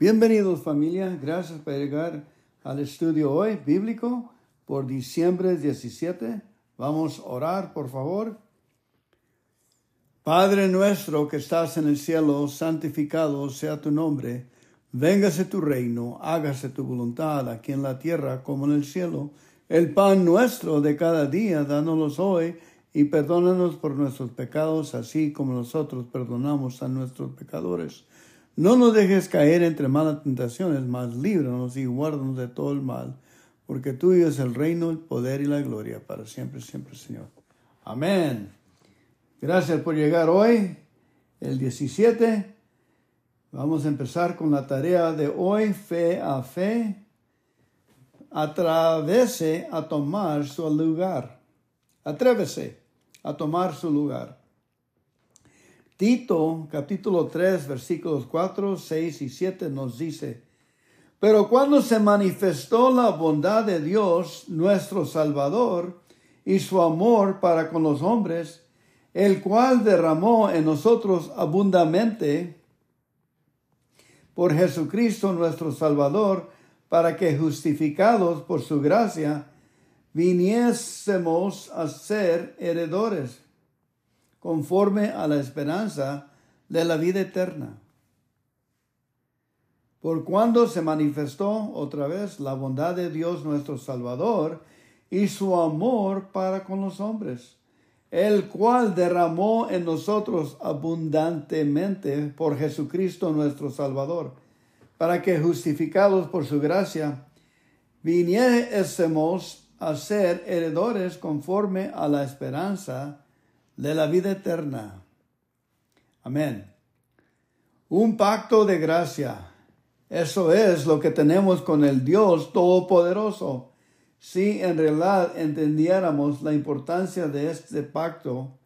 Bienvenidos familia, gracias por llegar al estudio hoy bíblico por diciembre 17. Vamos a orar, por favor. Padre nuestro que estás en el cielo, santificado sea tu nombre. Véngase tu reino, hágase tu voluntad aquí en la tierra como en el cielo. El pan nuestro de cada día, dánoslo hoy y perdónanos por nuestros pecados, así como nosotros perdonamos a nuestros pecadores no nos dejes caer entre malas tentaciones, mas líbranos y guárdanos de todo el mal, porque tuyo es el reino, el poder y la gloria para siempre, siempre, Señor. Amén. Gracias por llegar hoy, el 17. Vamos a empezar con la tarea de hoy, fe a fe. Atravese a tomar su lugar. Atrévese a tomar su lugar. Tito capítulo 3 versículos 4, 6 y 7 nos dice, pero cuando se manifestó la bondad de Dios, nuestro Salvador, y su amor para con los hombres, el cual derramó en nosotros abundantemente por Jesucristo nuestro Salvador, para que justificados por su gracia, viniésemos a ser heredores conforme a la esperanza de la vida eterna. Por cuando se manifestó otra vez la bondad de Dios nuestro Salvador y su amor para con los hombres, el cual derramó en nosotros abundantemente por Jesucristo nuestro Salvador, para que justificados por su gracia, viniésemos a ser heredores conforme a la esperanza de la vida eterna. Amén. Un pacto de gracia. Eso es lo que tenemos con el Dios Todopoderoso. Si en realidad entendiéramos la importancia de este pacto,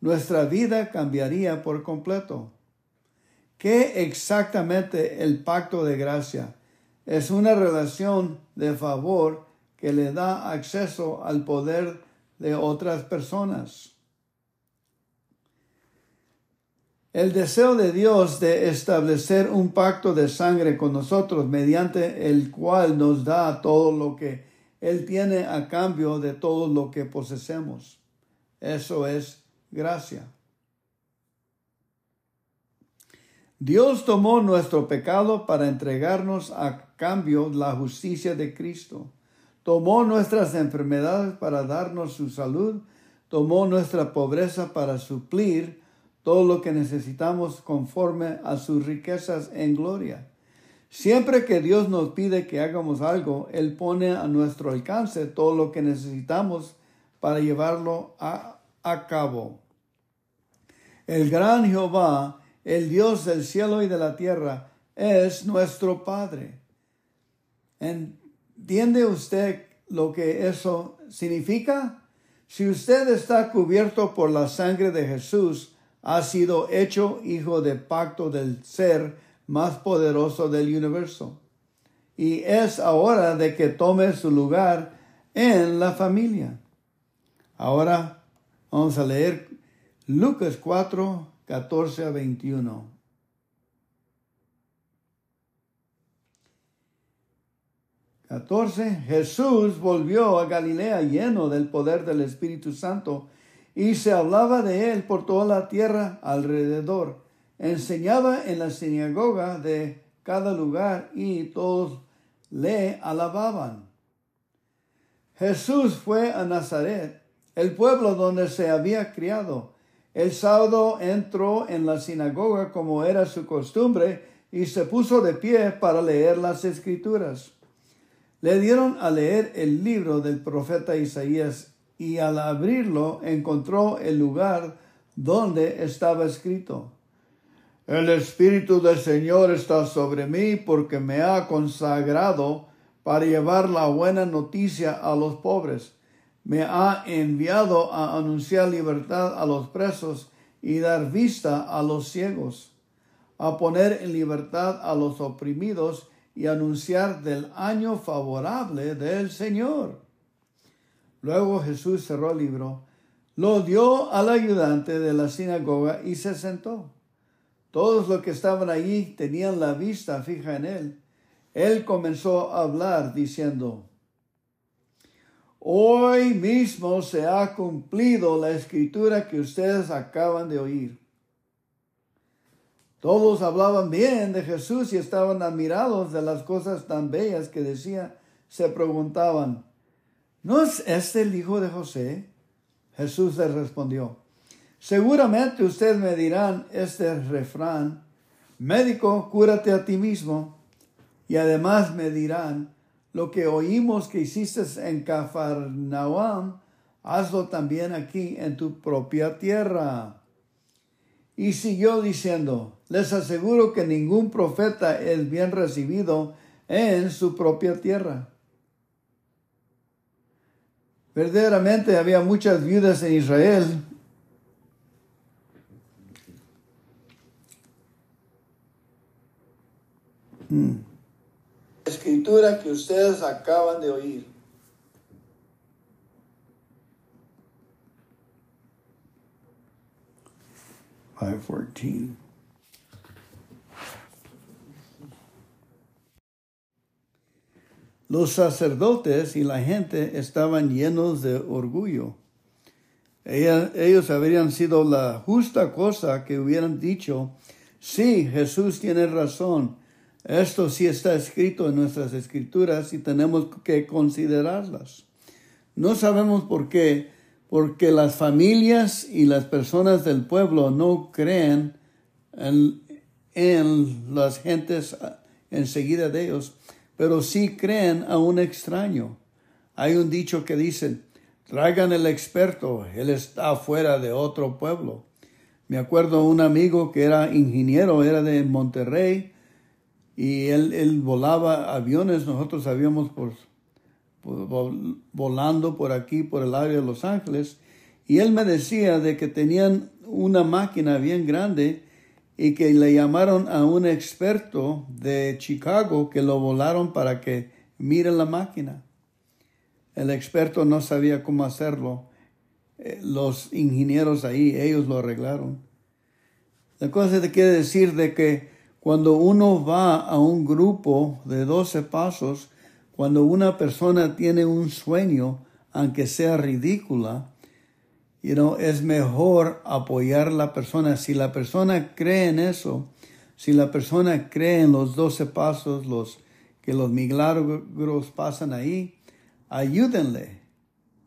nuestra vida cambiaría por completo. ¿Qué exactamente el pacto de gracia? Es una relación de favor que le da acceso al poder de otras personas. El deseo de Dios de establecer un pacto de sangre con nosotros mediante el cual nos da todo lo que Él tiene a cambio de todo lo que posesemos. Eso es gracia. Dios tomó nuestro pecado para entregarnos a cambio la justicia de Cristo. Tomó nuestras enfermedades para darnos su salud. Tomó nuestra pobreza para suplir todo lo que necesitamos conforme a sus riquezas en gloria. Siempre que Dios nos pide que hagamos algo, Él pone a nuestro alcance todo lo que necesitamos para llevarlo a, cabo. El gran Jehová, el Dios del cielo y de la tierra, es nuestro Padre. ¿Entiende usted lo que eso significa? Si usted está cubierto por la sangre de Jesús, ha sido hecho hijo de pacto del ser más poderoso del universo. Y es ahora de que tome su lugar en la familia. Ahora vamos a leer Lucas 4, 14 a 21. Catorce. Jesús volvió a Galilea lleno del poder del Espíritu Santo y se hablaba de él por toda la tierra alrededor. Enseñaba en la sinagoga de cada lugar y todos le alababan. Jesús fue a Nazaret, el pueblo donde se había criado. El sábado entró en la sinagoga como era su costumbre y se puso de pie para leer las escrituras. Le dieron a leer el libro del profeta Isaías y al abrirlo encontró el lugar donde estaba escrito. El Espíritu del Señor está sobre mí porque me ha consagrado para llevar la buena noticia a los pobres. Me ha enviado a anunciar libertad a los presos y dar vista a los ciegos, a poner en libertad a los oprimidos y anunciar del año favorable del Señor. Luego Jesús cerró el libro, lo dio al ayudante de la sinagoga y se sentó. Todos los que estaban allí tenían la vista fija en él. Él comenzó a hablar diciendo, Hoy mismo se ha cumplido la escritura que ustedes acaban de oír. Todos hablaban bien de Jesús y estaban admirados de las cosas tan bellas que decía. Se preguntaban, ¿no es este el hijo de José? Jesús les respondió, seguramente ustedes me dirán este refrán, médico, cúrate a ti mismo. Y además me dirán, lo que oímos que hiciste en Cafarnaum, hazlo también aquí en tu propia tierra. Y siguió diciendo, les aseguro que ningún profeta es bien recibido en su propia tierra. Verdaderamente había muchas viudas en Israel. Hmm. Escritura que ustedes acaban de oír. Five fourteen. Los sacerdotes y la gente estaban llenos de orgullo. ellos habrían sido la justa cosa que hubieran dicho, sí, Jesús tiene razón, esto sí está escrito en nuestras escrituras y tenemos que considerarlas. No sabemos por qué, porque las familias y las personas del pueblo no creen en, en las gentes enseguida de ellos pero sí creen a un extraño. Hay un dicho que dice, traigan el experto, él está fuera de otro pueblo. Me acuerdo un amigo que era ingeniero, era de Monterrey, y él, volaba aviones, nosotros habíamos por, volando por aquí, por el área de Los Ángeles, y él me decía de que tenían una máquina bien grande y que le llamaron a un experto de Chicago que lo volaron para que mire la máquina. El experto no sabía cómo hacerlo. Eh, los ingenieros ahí, ellos lo arreglaron. La cosa te quiere decir de que cuando uno va a un grupo de 12 pasos, cuando una persona tiene un sueño, aunque sea ridícula, you es mejor apoyar a la persona. Si la persona cree en eso, si la persona cree en los doce pasos, los que los milagros pasan ahí, ayúdenle.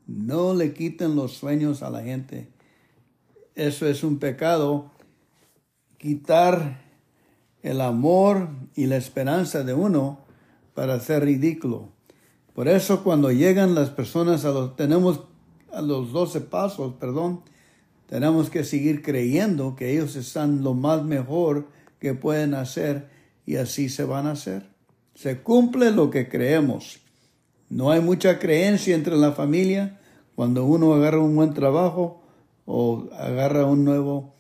No le quiten los sueños a la gente. Eso es un pecado. Quitar el amor y la esperanza de uno para hacer ridículo. Por eso cuando llegan las personas a los tenemos a los doce pasos, perdón, tenemos que seguir creyendo que ellos están lo más mejor que pueden hacer y así se van a hacer. Se cumple lo que creemos. No hay mucha creencia entre la familia cuando uno agarra un buen trabajo o agarra un nuevo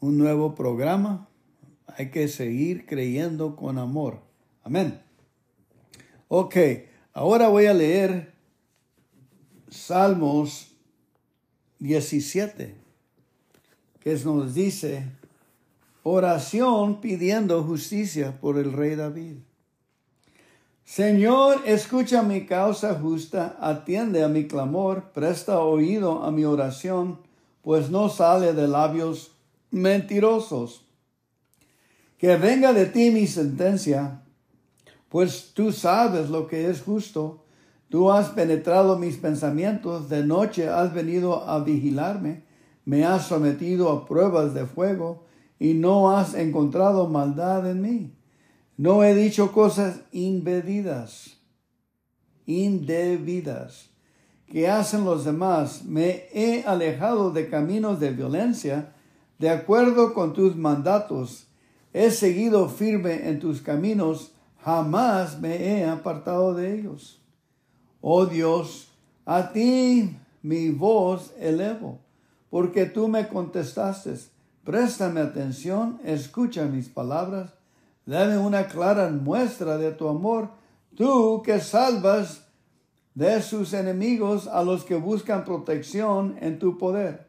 un nuevo programa. Hay que seguir creyendo con amor. Amén. Ok. Ahora voy a leer Salmos 17, que nos dice, oración pidiendo justicia por el rey David. Señor, escucha mi causa justa, atiende a mi clamor, presta oído a mi oración, pues no sale de labios mentirosos. Que venga de ti mi sentencia pues tú sabes lo que es justo. Tú has penetrado mis pensamientos, de noche has venido a vigilarme, me has sometido a pruebas de fuego y no has encontrado maldad en mí. No he dicho cosas indebidas, indebidas, que hacen los demás. Me he alejado de caminos de violencia, de acuerdo con tus mandatos. He seguido firme en tus caminos jamás me he apartado de ellos. Oh Dios, a ti mi voz elevo, porque tú me contestaste. Préstame atención, escucha mis palabras, dame una clara muestra de tu amor, tú que salvas de sus enemigos a los que buscan protección en tu poder.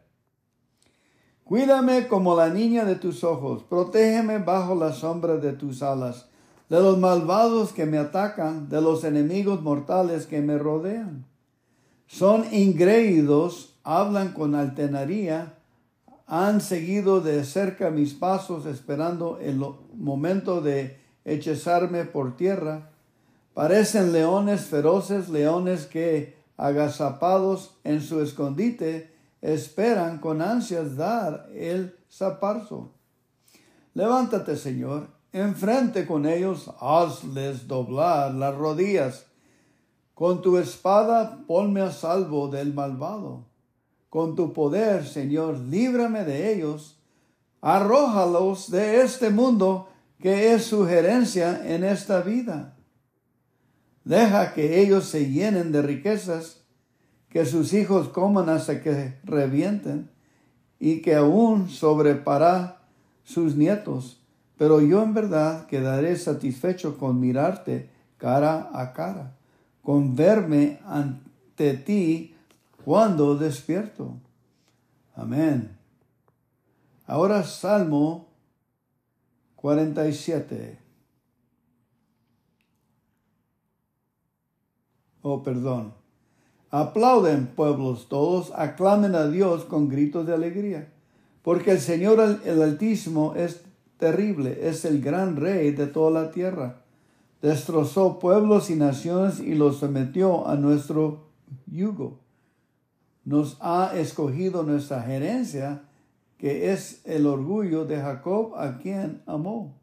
Cuídame como la niña de tus ojos, protégeme bajo la sombra de tus alas, de los malvados que me atacan, de los enemigos mortales que me rodean. Son ingreídos, hablan con altenaría, han seguido de cerca mis pasos esperando el momento de hechizarme por tierra. Parecen leones feroces, leones que, agazapados en su escondite, esperan con ansias dar el zaparzo. Levántate, Señor, enfrente con ellos, hazles doblar las rodillas. Con tu espada ponme a salvo del malvado. Con tu poder, Señor, líbrame de ellos. Arrójalos de este mundo que es su gerencia en esta vida. Deja que ellos se llenen de riquezas que sus hijos coman hasta que revienten y que aún sobrepará sus nietos. Pero yo en verdad quedaré satisfecho con mirarte cara a cara, con verme ante ti cuando despierto. Amén. Ahora Salmo 47. Oh, perdón. Aplauden pueblos todos, aclamen a Dios con gritos de alegría, porque el Señor el Altísimo es terrible, es el gran rey de toda la tierra. Destrozó pueblos y naciones y los sometió a nuestro yugo. Nos ha escogido nuestra gerencia, que es el orgullo de Jacob a quien amó.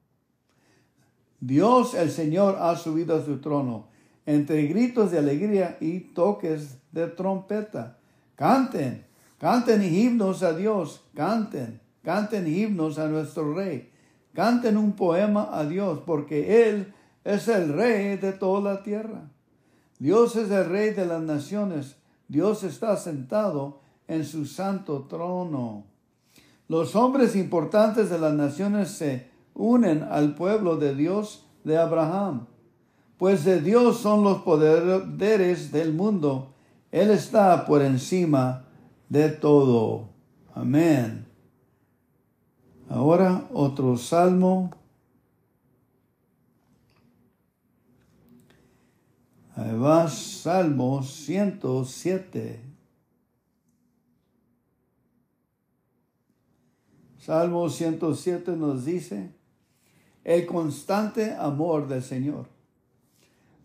Dios el Señor ha subido a su trono entre gritos de alegría y toques de trompeta. Canten, canten himnos a Dios, canten, canten himnos a nuestro Rey, canten un poema a Dios, porque Él es el Rey de toda la tierra. Dios es el Rey de las naciones, Dios está sentado en su santo trono. Los hombres importantes de las naciones se unen al pueblo de Dios de Abraham pues de Dios son los poderes del mundo. Él está por encima de todo. Amén. Ahora otro salmo. Ahí Salmo 107. Salmo 107 nos dice, el constante amor del Señor.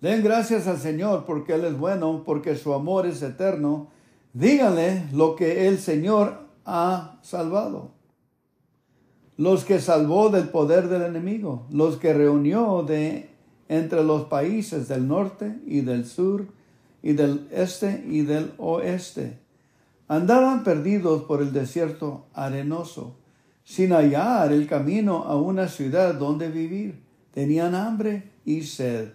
Den gracias al Señor porque Él es bueno, porque su amor es eterno. Díganle lo que el Señor ha salvado. Los que salvó del poder del enemigo, los que reunió de entre los países del norte y del sur y del este y del oeste. Andaban perdidos por el desierto arenoso, sin hallar el camino a una ciudad donde vivir. Tenían hambre y sed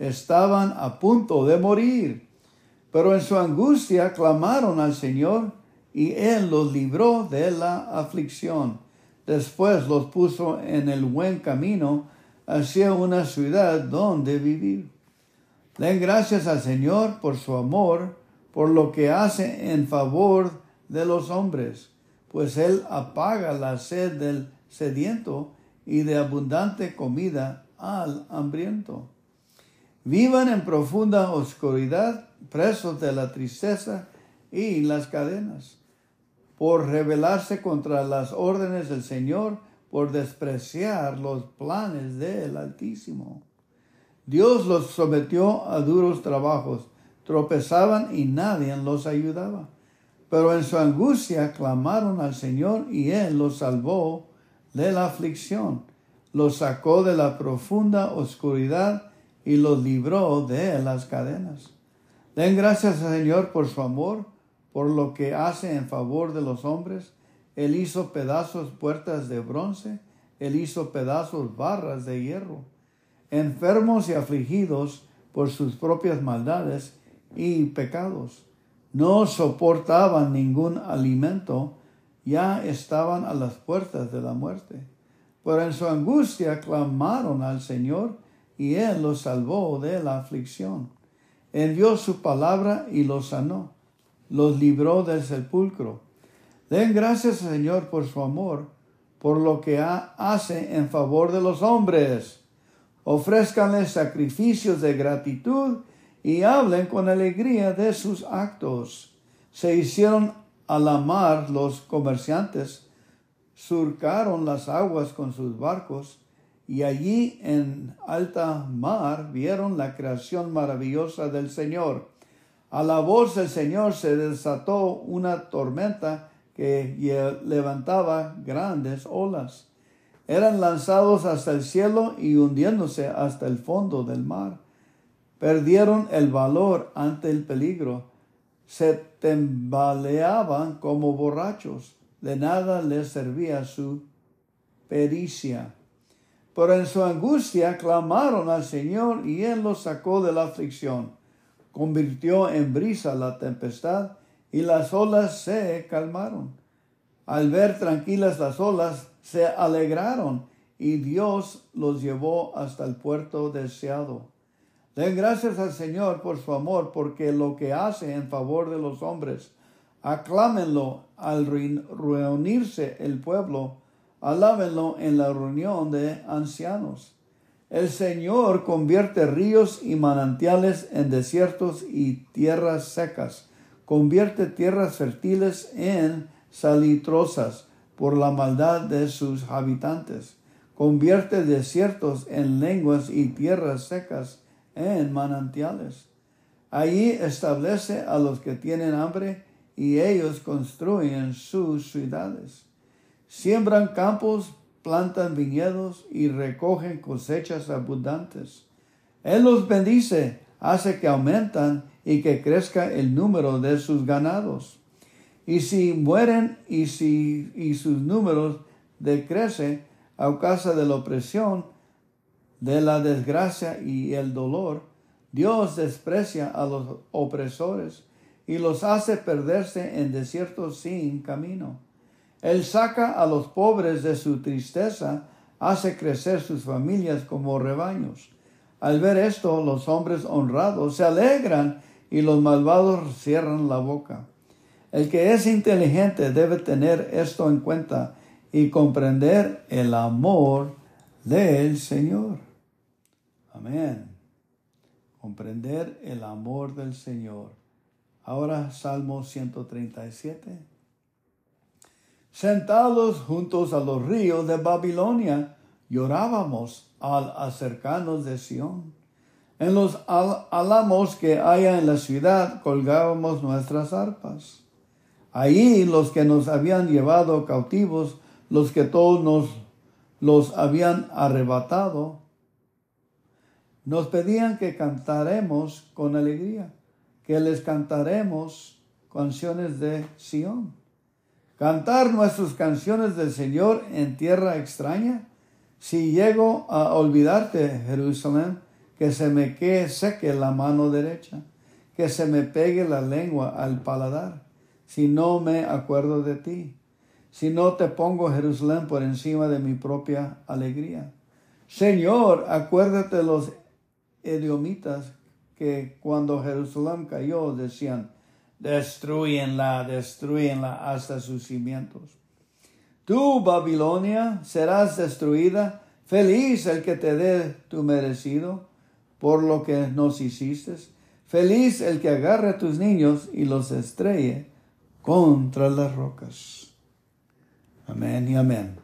estaban a punto de morir, pero en su angustia clamaron al Señor y Él los libró de la aflicción. Después los puso en el buen camino hacia una ciudad donde vivir. Den gracias al Señor por su amor, por lo que hace en favor de los hombres, pues Él apaga la sed del sediento y de abundante comida al hambriento. Vivan en profunda oscuridad, presos de la tristeza y las cadenas, por rebelarse contra las órdenes del Señor, por despreciar los planes del Altísimo. Dios los sometió a duros trabajos, tropezaban y nadie los ayudaba. Pero en su angustia clamaron al Señor y Él los salvó de la aflicción, los sacó de la profunda oscuridad y los libró de las cadenas. Den gracias al Señor por su amor, por lo que hace en favor de los hombres. Él hizo pedazos puertas de bronce, Él hizo pedazos barras de hierro. Enfermos y afligidos por sus propias maldades y pecados. No soportaban ningún alimento, ya estaban a las puertas de la muerte. Pero en su angustia clamaron al Señor y Él los salvó de la aflicción. Envió su palabra y los sanó, los libró del sepulcro, Den gracias Señor por su amor, por lo que hace en favor de los hombres. Ofrézcanle sacrificios de gratitud y hablen con alegría de sus actos. Se hicieron a la mar los comerciantes, surcaron las aguas con sus barcos, y allí en alta mar vieron la creación maravillosa del Señor. A la voz del Señor se desató una tormenta que levantaba grandes olas. Eran lanzados hasta el cielo y hundiéndose hasta el fondo del mar. Perdieron el valor ante el peligro. Se tembaleaban como borrachos. De nada les servía su pericia. Pero en su angustia clamaron al Señor y Él los sacó de la aflicción. Convirtió en brisa la tempestad y las olas se calmaron. Al ver tranquilas las olas, se alegraron y Dios los llevó hasta el puerto deseado. Den gracias al Señor por su amor, porque lo que hace en favor de los hombres. Aclámenlo al reunirse el pueblo, alábenlo en la reunión de ancianos. El Señor convierte ríos y manantiales en desiertos y tierras secas convierte tierras fértiles en salitrosas por la maldad de sus habitantes. Convierte desiertos en lenguas y tierras secas en manantiales. Allí establece a los que tienen hambre y ellos construyen sus ciudades. Siembran campos, plantan viñedos y recogen cosechas abundantes. Él los bendice, hace que aumentan y que crezca el número de sus ganados. Y si mueren y si y sus números decrecen a causa de la opresión, de la desgracia y el dolor, Dios desprecia a los opresores y los hace perderse en desiertos sin camino. Él saca a los pobres de su tristeza, hace crecer sus familias como rebaños. Al ver esto, los hombres honrados se alegran y los malvados cierran la boca. El que es inteligente debe tener esto en cuenta y comprender el amor del Señor. Amén. Comprender el amor del Señor. Ahora Salmo 137. Sentados juntos a los ríos de Babilonia, llorábamos al acercarnos de Sión en los álamos que haya en la ciudad colgábamos nuestras arpas. Ahí los que nos habían llevado cautivos, los que todos nos los habían arrebatado, nos pedían que cantaremos con alegría, que les cantaremos canciones de Sión. Cantar nuestras canciones del Señor en tierra extraña. Si llego a olvidarte, Jerusalén, que se me quede seque la mano derecha, que se me pegue la lengua al paladar, si no me acuerdo de ti, si no te pongo Jerusalén por encima de mi propia alegría. Señor, acuérdate los idiomitas que cuando Jerusalén cayó decían, destruyenla, destruyenla hasta sus cimientos. Tú, Babilonia, serás destruida, feliz el que te dé tu merecido por lo que nos hiciste. Feliz el que agarre a tus niños y los estrelle contra las rocas. Amén y amén.